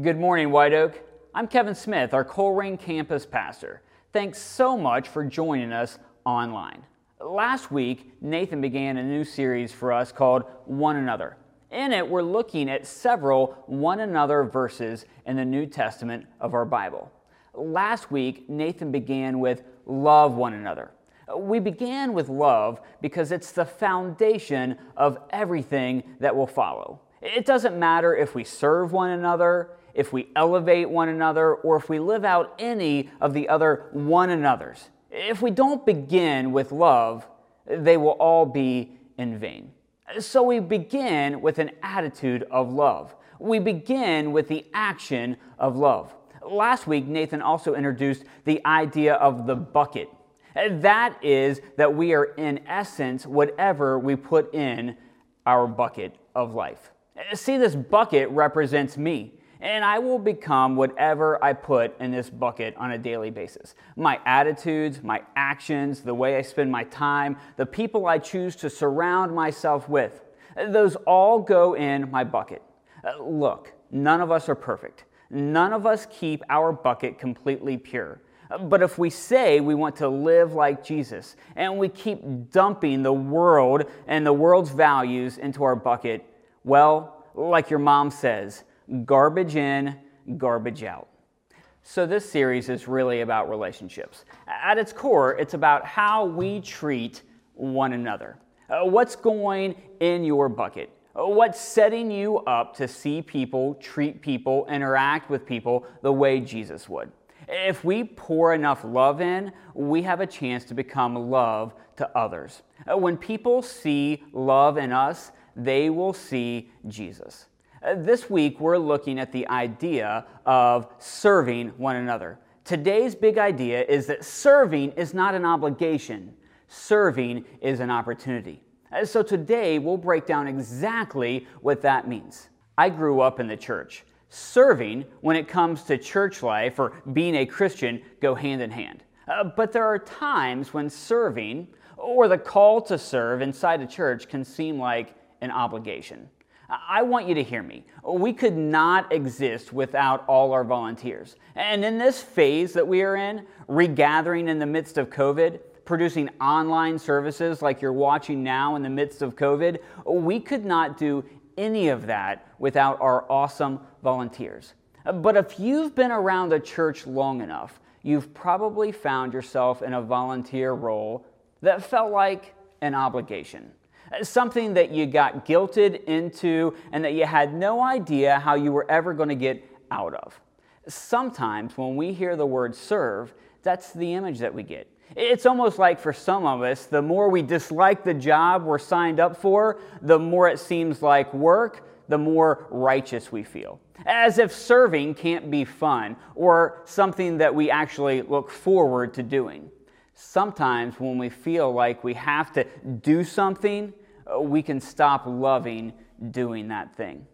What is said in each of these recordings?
Good morning, White Oak. I'm Kevin Smith, our Colerain campus pastor. Thanks so much for joining us online. Last week, Nathan began a new series for us called One Another. In it, we're looking at several one another verses in the New Testament of our Bible. Last week, Nathan began with love one another. We began with love because it's the foundation of everything that will follow. It doesn't matter if we serve one another, if we elevate one another, or if we live out any of the other one another's. If we don't begin with love, they will all be in vain. So we begin with an attitude of love. We begin with the action of love. Last week, Nathan also introduced the idea of the bucket. That is, that we are in essence whatever we put in our bucket of life. See, this bucket represents me and I will become whatever I put in this bucket on a daily basis. My attitudes, my actions, the way I spend my time, the people I choose to surround myself with, those all go in my bucket. Uh, look, none of us are perfect. None of us keep our bucket completely pure. But if we say we want to live like Jesus and we keep dumping the world and the world's values into our bucket, well, like your mom says, garbage in, garbage out. So, this series is really about relationships. At its core, it's about how we treat one another. Uh, what's going in your bucket? Uh, what's setting you up to see people, treat people, interact with people the way Jesus would? If we pour enough love in, we have a chance to become love to others. Uh, when people see love in us, they will see Jesus. Uh, this week, we're looking at the idea of serving one another. Today's big idea is that serving is not an obligation, serving is an opportunity. Uh, so today, we'll break down exactly what that means. I grew up in the church. Serving, when it comes to church life or being a Christian, go hand in hand. Uh, but there are times when serving or the call to serve inside a church can seem like an obligation. I want you to hear me. We could not exist without all our volunteers. And in this phase that we are in, regathering in the midst of COVID, producing online services like you're watching now in the midst of COVID, we could not do any of that without our awesome volunteers. But if you've been around the church long enough, you've probably found yourself in a volunteer role that felt like an obligation something that you got guilted into and that you had no idea how you were ever going to get out of. Sometimes when we hear the word serve, that's the image that we get. It's almost like for some of us, the more we dislike the job we're signed up for, the more it seems like work, the more righteous we feel. As if serving can't be fun or something that we actually look forward to doing. Sometimes when we feel like we have to do something, we can stop loving doing that thing.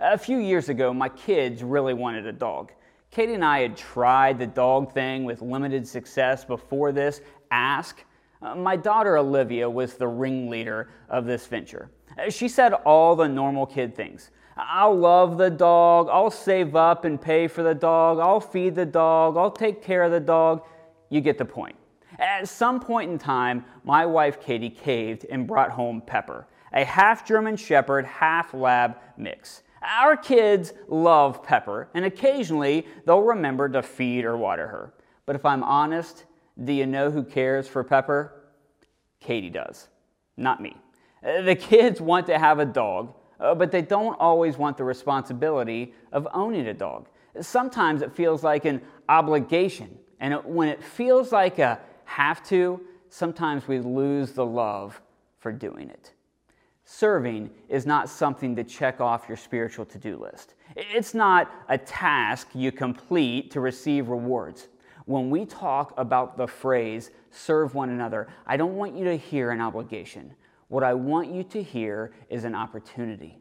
A few years ago, my kids really wanted a dog. Katie and I had tried the dog thing with limited success before this ask. Uh, my daughter Olivia was the ringleader of this venture. Uh, she said all the normal kid things. I'll love the dog, I'll save up and pay for the dog, I'll feed the dog, I'll take care of the dog. You get the point. At some point in time, my wife Katie caved and brought home Pepper, a half German Shepherd, half Lab mix. Our kids love Pepper, and occasionally they'll remember to feed or water her. But if I'm honest, do you know who cares for Pepper? Katie does, not me. The kids want to have a dog, uh, but they don't always want the responsibility of owning a dog. Sometimes it feels like an obligation, and when it feels like a have to, sometimes we lose the love for doing it. Serving is not something to check off your spiritual to do list. It's not a task you complete to receive rewards. When we talk about the phrase serve one another, I don't want you to hear an obligation. What I want you to hear is an opportunity.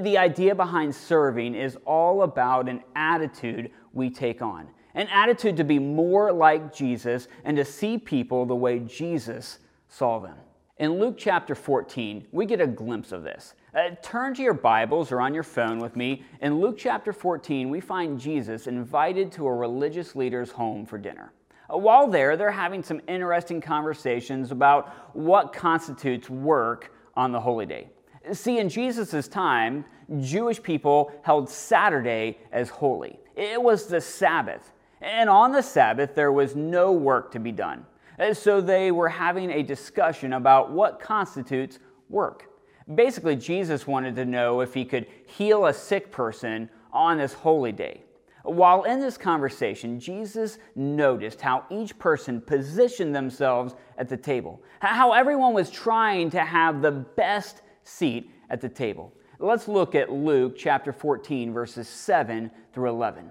The idea behind serving is all about an attitude we take on an attitude to be more like Jesus and to see people the way Jesus saw them. In Luke chapter 14, we get a glimpse of this. Uh, turn to your Bibles or on your phone with me. In Luke chapter 14, we find Jesus invited to a religious leader's home for dinner. Uh, while there, they're having some interesting conversations about what constitutes work on the holy day. See, in Jesus' time, Jewish people held Saturday as holy. It was the Sabbath. And on the Sabbath, there was no work to be done. So they were having a discussion about what constitutes work. Basically, Jesus wanted to know if he could heal a sick person on this holy day. While in this conversation, Jesus noticed how each person positioned themselves at the table, how everyone was trying to have the best seat at the table. Let's look at Luke chapter 14, verses 7 through 11.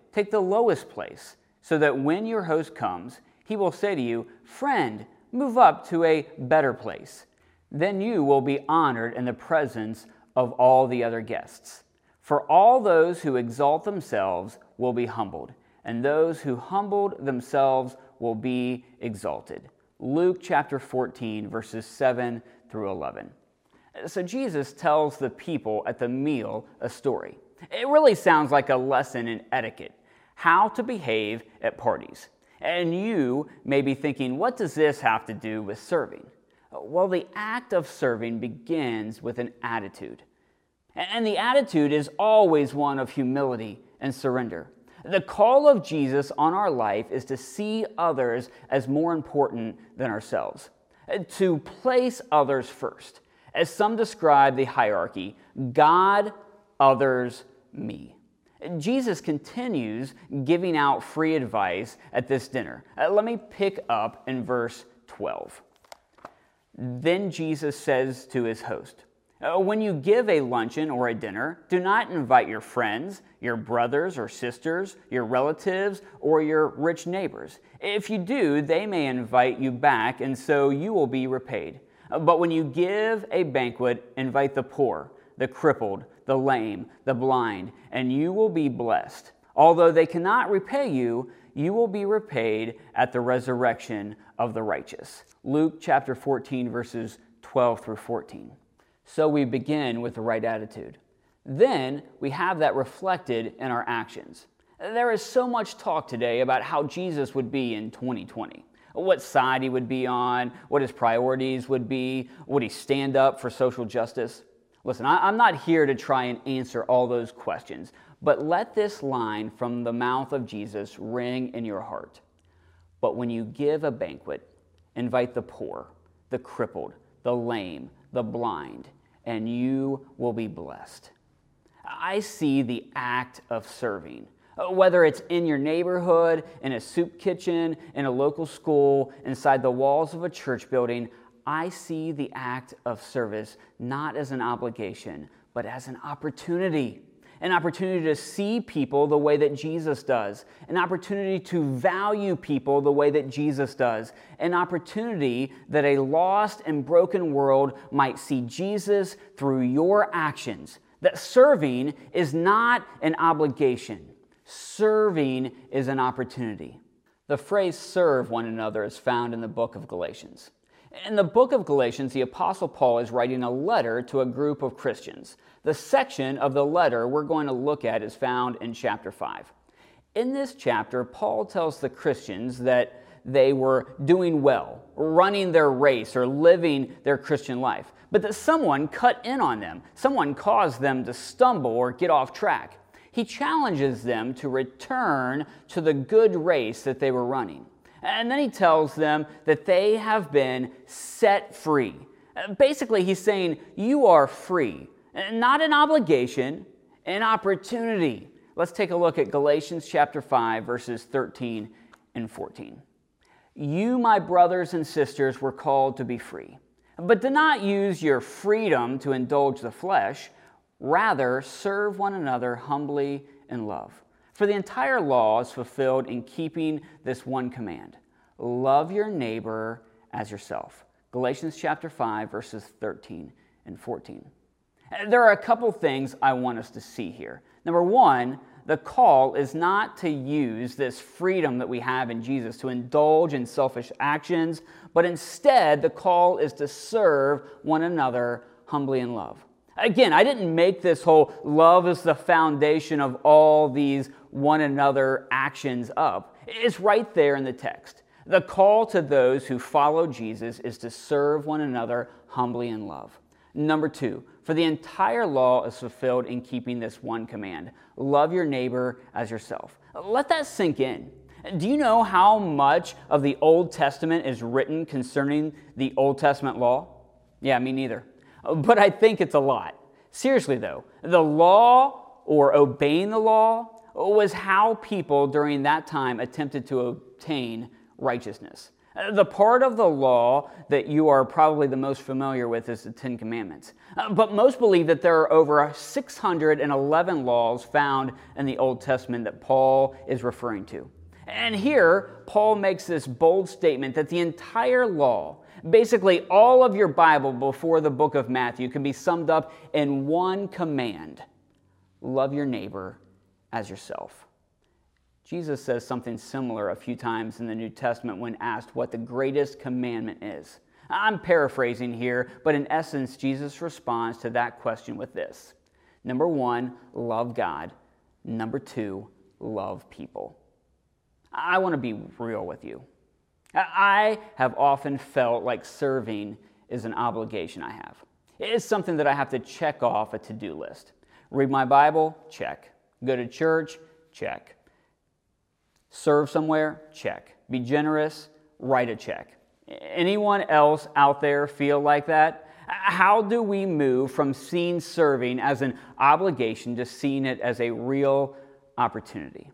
take the lowest place, so that when your host comes, he will say to you, Friend, move up to a better place. Then you will be honored in the presence of all the other guests. For all those who exalt themselves will be humbled, and those who humbled themselves will be exalted. Luke chapter 14, verses 7 through 11. So Jesus tells the people at the meal a story. It really sounds like a lesson in etiquette, how to behave at parties. And you may be thinking, what does this have to do with serving? Well, the act of serving begins with an attitude. And the attitude is always one of humility and surrender. The call of Jesus on our life is to see others as more important than ourselves, to place others first. As some describe the hierarchy God, others, me. Jesus continues giving out free advice at this dinner. Uh, let me pick up in verse 12. Then Jesus says to his host, uh, When you give a luncheon or a dinner, do not invite your friends, your brothers or sisters, your relatives, or your rich neighbors. If you do, they may invite you back, and so you will be repaid. Uh, but when you give a banquet, invite the poor, the crippled, the lame, the blind, and you will be blessed. Although they cannot repay you, you will be repaid at the resurrection of the righteous. Luke chapter 14, verses 12 through 14. So we begin with the right attitude. Then we have that reflected in our actions. There is so much talk today about how Jesus would be in 2020 what side he would be on, what his priorities would be, would he stand up for social justice? Listen, I, am not here to try and answer all those questions, but let this line from the mouth of Jesus ring in your heart. But when you give a banquet, invite the poor, the crippled, the lame, the blind, and you will be blessed. I see the act of serving whether it's in your neighborhood, in a soup kitchen, in a local school, inside the walls of a church building, I see the act of service not as an obligation, but as an opportunity. An opportunity to see people the way that Jesus does, an opportunity to value people the way that Jesus does, an opportunity that a lost and broken world might see Jesus through your actions. That serving is not an obligation, Serving is an opportunity. The phrase serve one another is found in the book of Galatians. In the book of Galatians, the Apostle Paul is writing a letter to a group of Christians. The section of the letter we're going to look at is found in chapter 5. In this chapter, Paul tells the Christians that they were doing well, running their race, or living their Christian life, but that someone cut in on them. Someone caused them to stumble or get off track he challenges them to return to the good race that they were running. And then he tells them that they have been set free. Uh, basically, he's saying, You are free, not an obligation, an opportunity. Let's take a look at Galatians chapter 5, verses 13 and 14. You, my brothers and sisters, were called to be free. But do not use your freedom to indulge the flesh. Rather, serve one another humbly in love. For the entire law is fulfilled in keeping this one command love your neighbor as yourself. Galatians chapter 5, verses 13 and 14. There are a couple things I want us to see here. Number one, the call is not to use this freedom that we have in Jesus to indulge in selfish actions, but instead the call is to serve one another humbly in love. Again, I didn't make this whole love is the foundation of all these one another actions up. It's right there in the text. The call to those who follow Jesus is to serve one another humbly in love. Number two, for the entire law is fulfilled in keeping this one command love your neighbor as yourself. Let that sink in. Do you know how much of the Old Testament is written concerning the Old Testament law? Yeah, me neither. But I think it's a lot. Seriously, though, the law or obeying the law was how people during that time attempted to obtain righteousness. The part of the law that you are probably the most familiar with is the Ten Commandments. Uh, but most believe that there are over 611 laws found in the Old Testament that Paul is referring to. And here, Paul makes this bold statement that the entire law, basically all of your Bible before the book of Matthew, can be summed up in one command love your neighbor as yourself. Jesus says something similar a few times in the New Testament when asked what the greatest commandment is. I'm paraphrasing here, but in essence, Jesus responds to that question with this Number one, love God. Number two, love people. I want to be real with you. I have often felt like serving is an obligation I have. It's something that I have to check off a to do list. Read my Bible? Check. Go to church? Check. Serve somewhere? Check. Be generous? Write a check. Anyone else out there feel like that? How do we move from seeing serving as an obligation to seeing it as a real opportunity?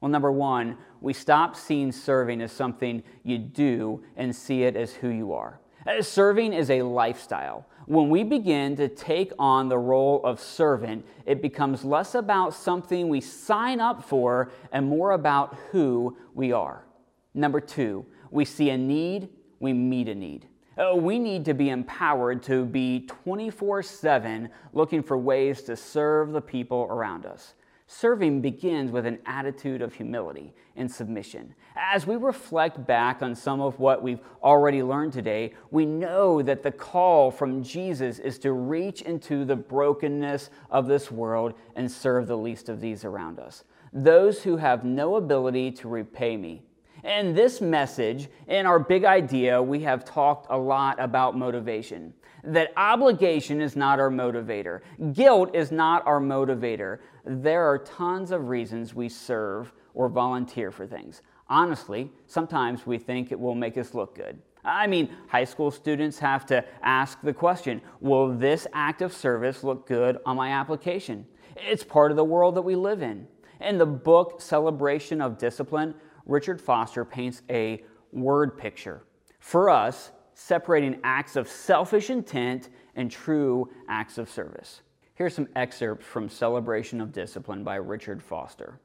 Well, number one, we stop seeing serving as something you do and see it as who you are. Serving is a lifestyle. When we begin to take on the role of servant, it becomes less about something we sign up for and more about who we are. Number two, we see a need, we meet a need. Uh, we need to be empowered to be 24 7 looking for ways to serve the people around us. Serving begins with an attitude of humility and submission. As we reflect back on some of what we've already learned today, we know that the call from Jesus is to reach into the brokenness of this world and serve the least of these around us. Those who have no ability to repay me. In this message, in our big idea, we have talked a lot about motivation that obligation is not our motivator, guilt is not our motivator. There are tons of reasons we serve or volunteer for things. Honestly, sometimes we think it will make us look good. I mean, high school students have to ask the question Will this act of service look good on my application? It's part of the world that we live in. In the book Celebration of Discipline, Richard Foster paints a word picture. For us, separating acts of selfish intent and true acts of service. Here's some excerpts from Celebration of Discipline by Richard Foster.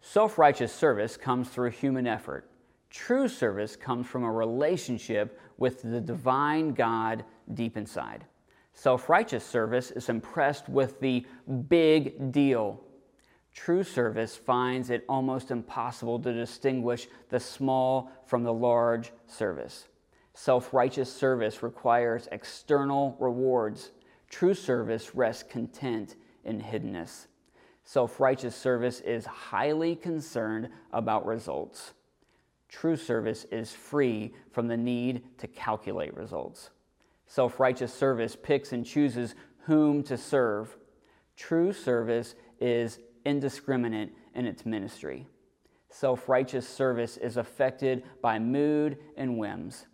Self righteous service comes through human effort. True service comes from a relationship with the divine God deep inside. Self righteous service is impressed with the big deal. True service finds it almost impossible to distinguish the small from the large service. Self righteous service requires external rewards. True service rests content in hiddenness. Self righteous service is highly concerned about results. True service is free from the need to calculate results. Self righteous service picks and chooses whom to serve. True service is indiscriminate in its ministry. Self righteous service is affected by mood and whims.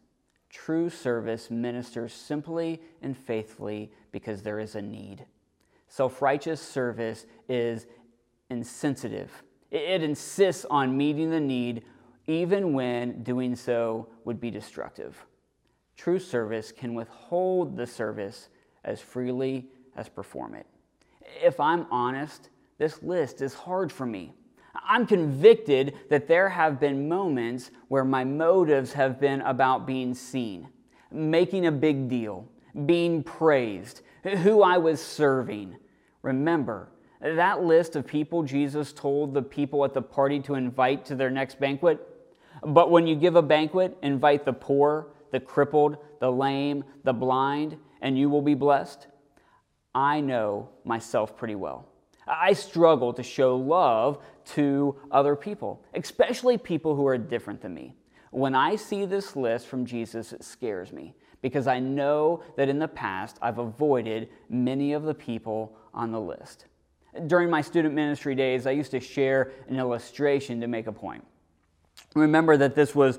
True service ministers simply and faithfully because there is a need. Self righteous service is insensitive, it insists on meeting the need even when doing so would be destructive. True service can withhold the service as freely as perform it. If I'm honest, this list is hard for me. I'm convicted that there have been moments where my motives have been about being seen, making a big deal, being praised, who I was serving. Remember, that list of people Jesus told the people at the party to invite to their next banquet? But when you give a banquet, invite the poor, the crippled, the lame, the blind, and you will be blessed. I know myself pretty well. I struggle to show love to other people, especially people who are different than me. When I see this list from Jesus, it scares me because I know that in the past I've avoided many of the people on the list. During my student ministry days, I used to share an illustration to make a point. Remember that this was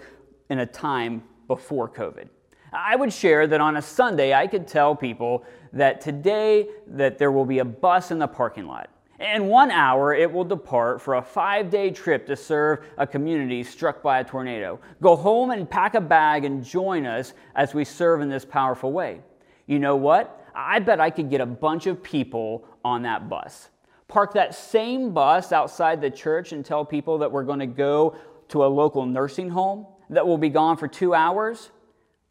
in a time before COVID. I would share that on a Sunday I could tell people that today that there will be a bus in the parking lot. In one hour, it will depart for a five day trip to serve a community struck by a tornado. Go home and pack a bag and join us as we serve in this powerful way. You know what? I bet I could get a bunch of people on that bus. Park that same bus outside the church and tell people that we're going to go to a local nursing home that will be gone for two hours.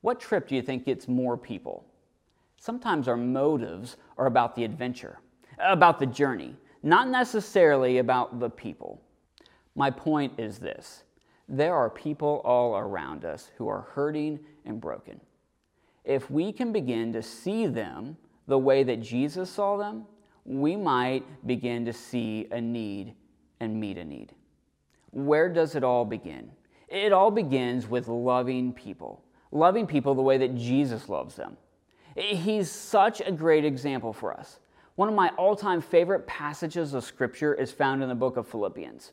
What trip do you think gets more people? Sometimes our motives are about the adventure, about the journey not necessarily about the people. My point is this there are people all around us who are hurting and broken. If we can begin to see them the way that Jesus saw them, we might begin to see a need and meet a need. Where does it all begin? It all begins with loving people, loving people the way that Jesus loves them. He's such a great example for us. One of my all time favorite passages of Scripture is found in the book of Philippians.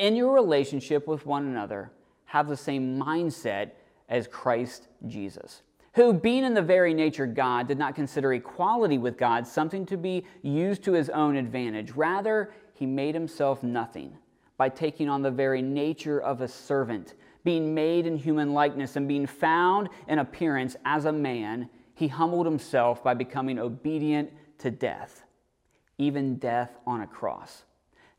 In your relationship with one another, have the same mindset as Christ Jesus, who, being in the very nature God, did not consider equality with God something to be used to his own advantage. Rather, he made himself nothing by taking on the very nature of a servant, being made in human likeness, and being found in appearance as a man. He humbled himself by becoming obedient to death, even death on a cross.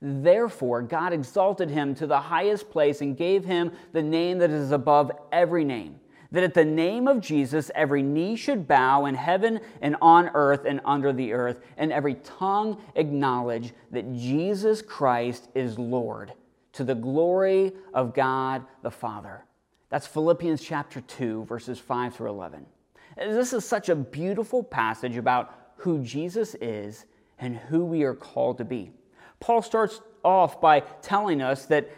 Therefore, God exalted him to the highest place and gave him the name that is above every name, that at the name of Jesus every knee should bow in heaven and on earth and under the earth, and every tongue acknowledge that Jesus Christ is Lord, to the glory of God the Father. That's Philippians chapter 2, verses 5 through 11. This is such a beautiful passage about who Jesus is and who we are called to be. Paul starts off by telling us that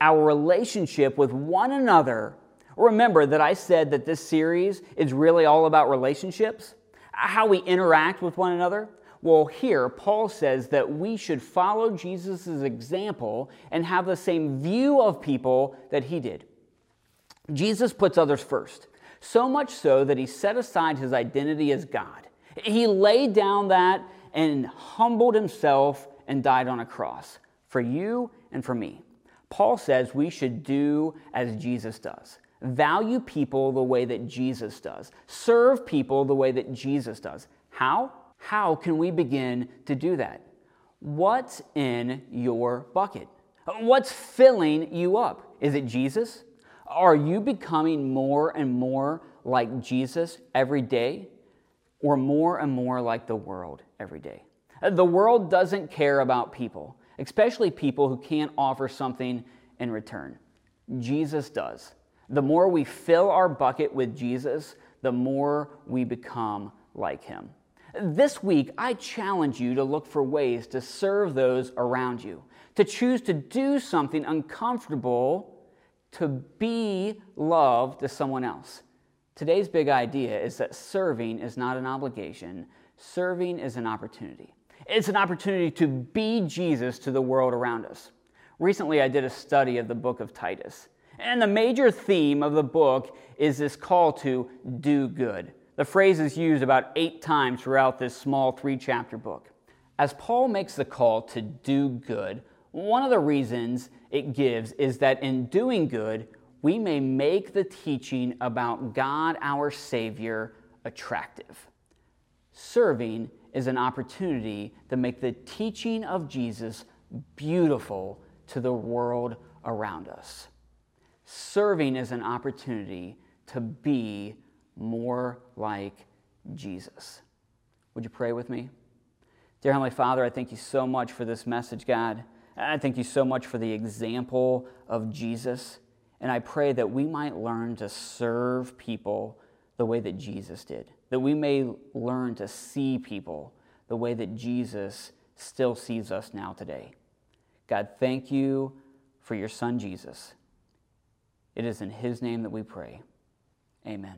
our relationship with one another. Remember that I said that this series is really all about relationships, how we interact with one another. Well, here, Paul says that we should follow Jesus' example and have the same view of people that he did. Jesus puts others first, so much so that he set aside his identity as God he laid down that and humbled himself and died on a cross for you and for me. Paul says we should do as Jesus does. Value people the way that Jesus does. Serve people the way that Jesus does. How? How can we begin to do that? What's in your bucket? What's filling you up? Is it Jesus? Are you becoming more and more like Jesus every day? Or more and more like the world every day. The world doesn't care about people, especially people who can't offer something in return. Jesus does. The more we fill our bucket with Jesus, the more we become like him. This week, I challenge you to look for ways to serve those around you, to choose to do something uncomfortable to be love to someone else. Today's big idea is that serving is not an obligation, serving is an opportunity. It's an opportunity to be Jesus to the world around us. Recently, I did a study of the book of Titus, and the major theme of the book is this call to do good. The phrase is used about eight times throughout this small three chapter book. As Paul makes the call to do good, one of the reasons it gives is that in doing good, we may make the teaching about God our Savior attractive. Serving is an opportunity to make the teaching of Jesus beautiful to the world around us. Serving is an opportunity to be more like Jesus. Would you pray with me? Dear Heavenly Father, I thank you so much for this message, God. I thank you so much for the example of Jesus. And I pray that we might learn to serve people the way that Jesus did, that we may learn to see people the way that Jesus still sees us now today. God, thank you for your Son, Jesus. It is in His name that we pray. Amen.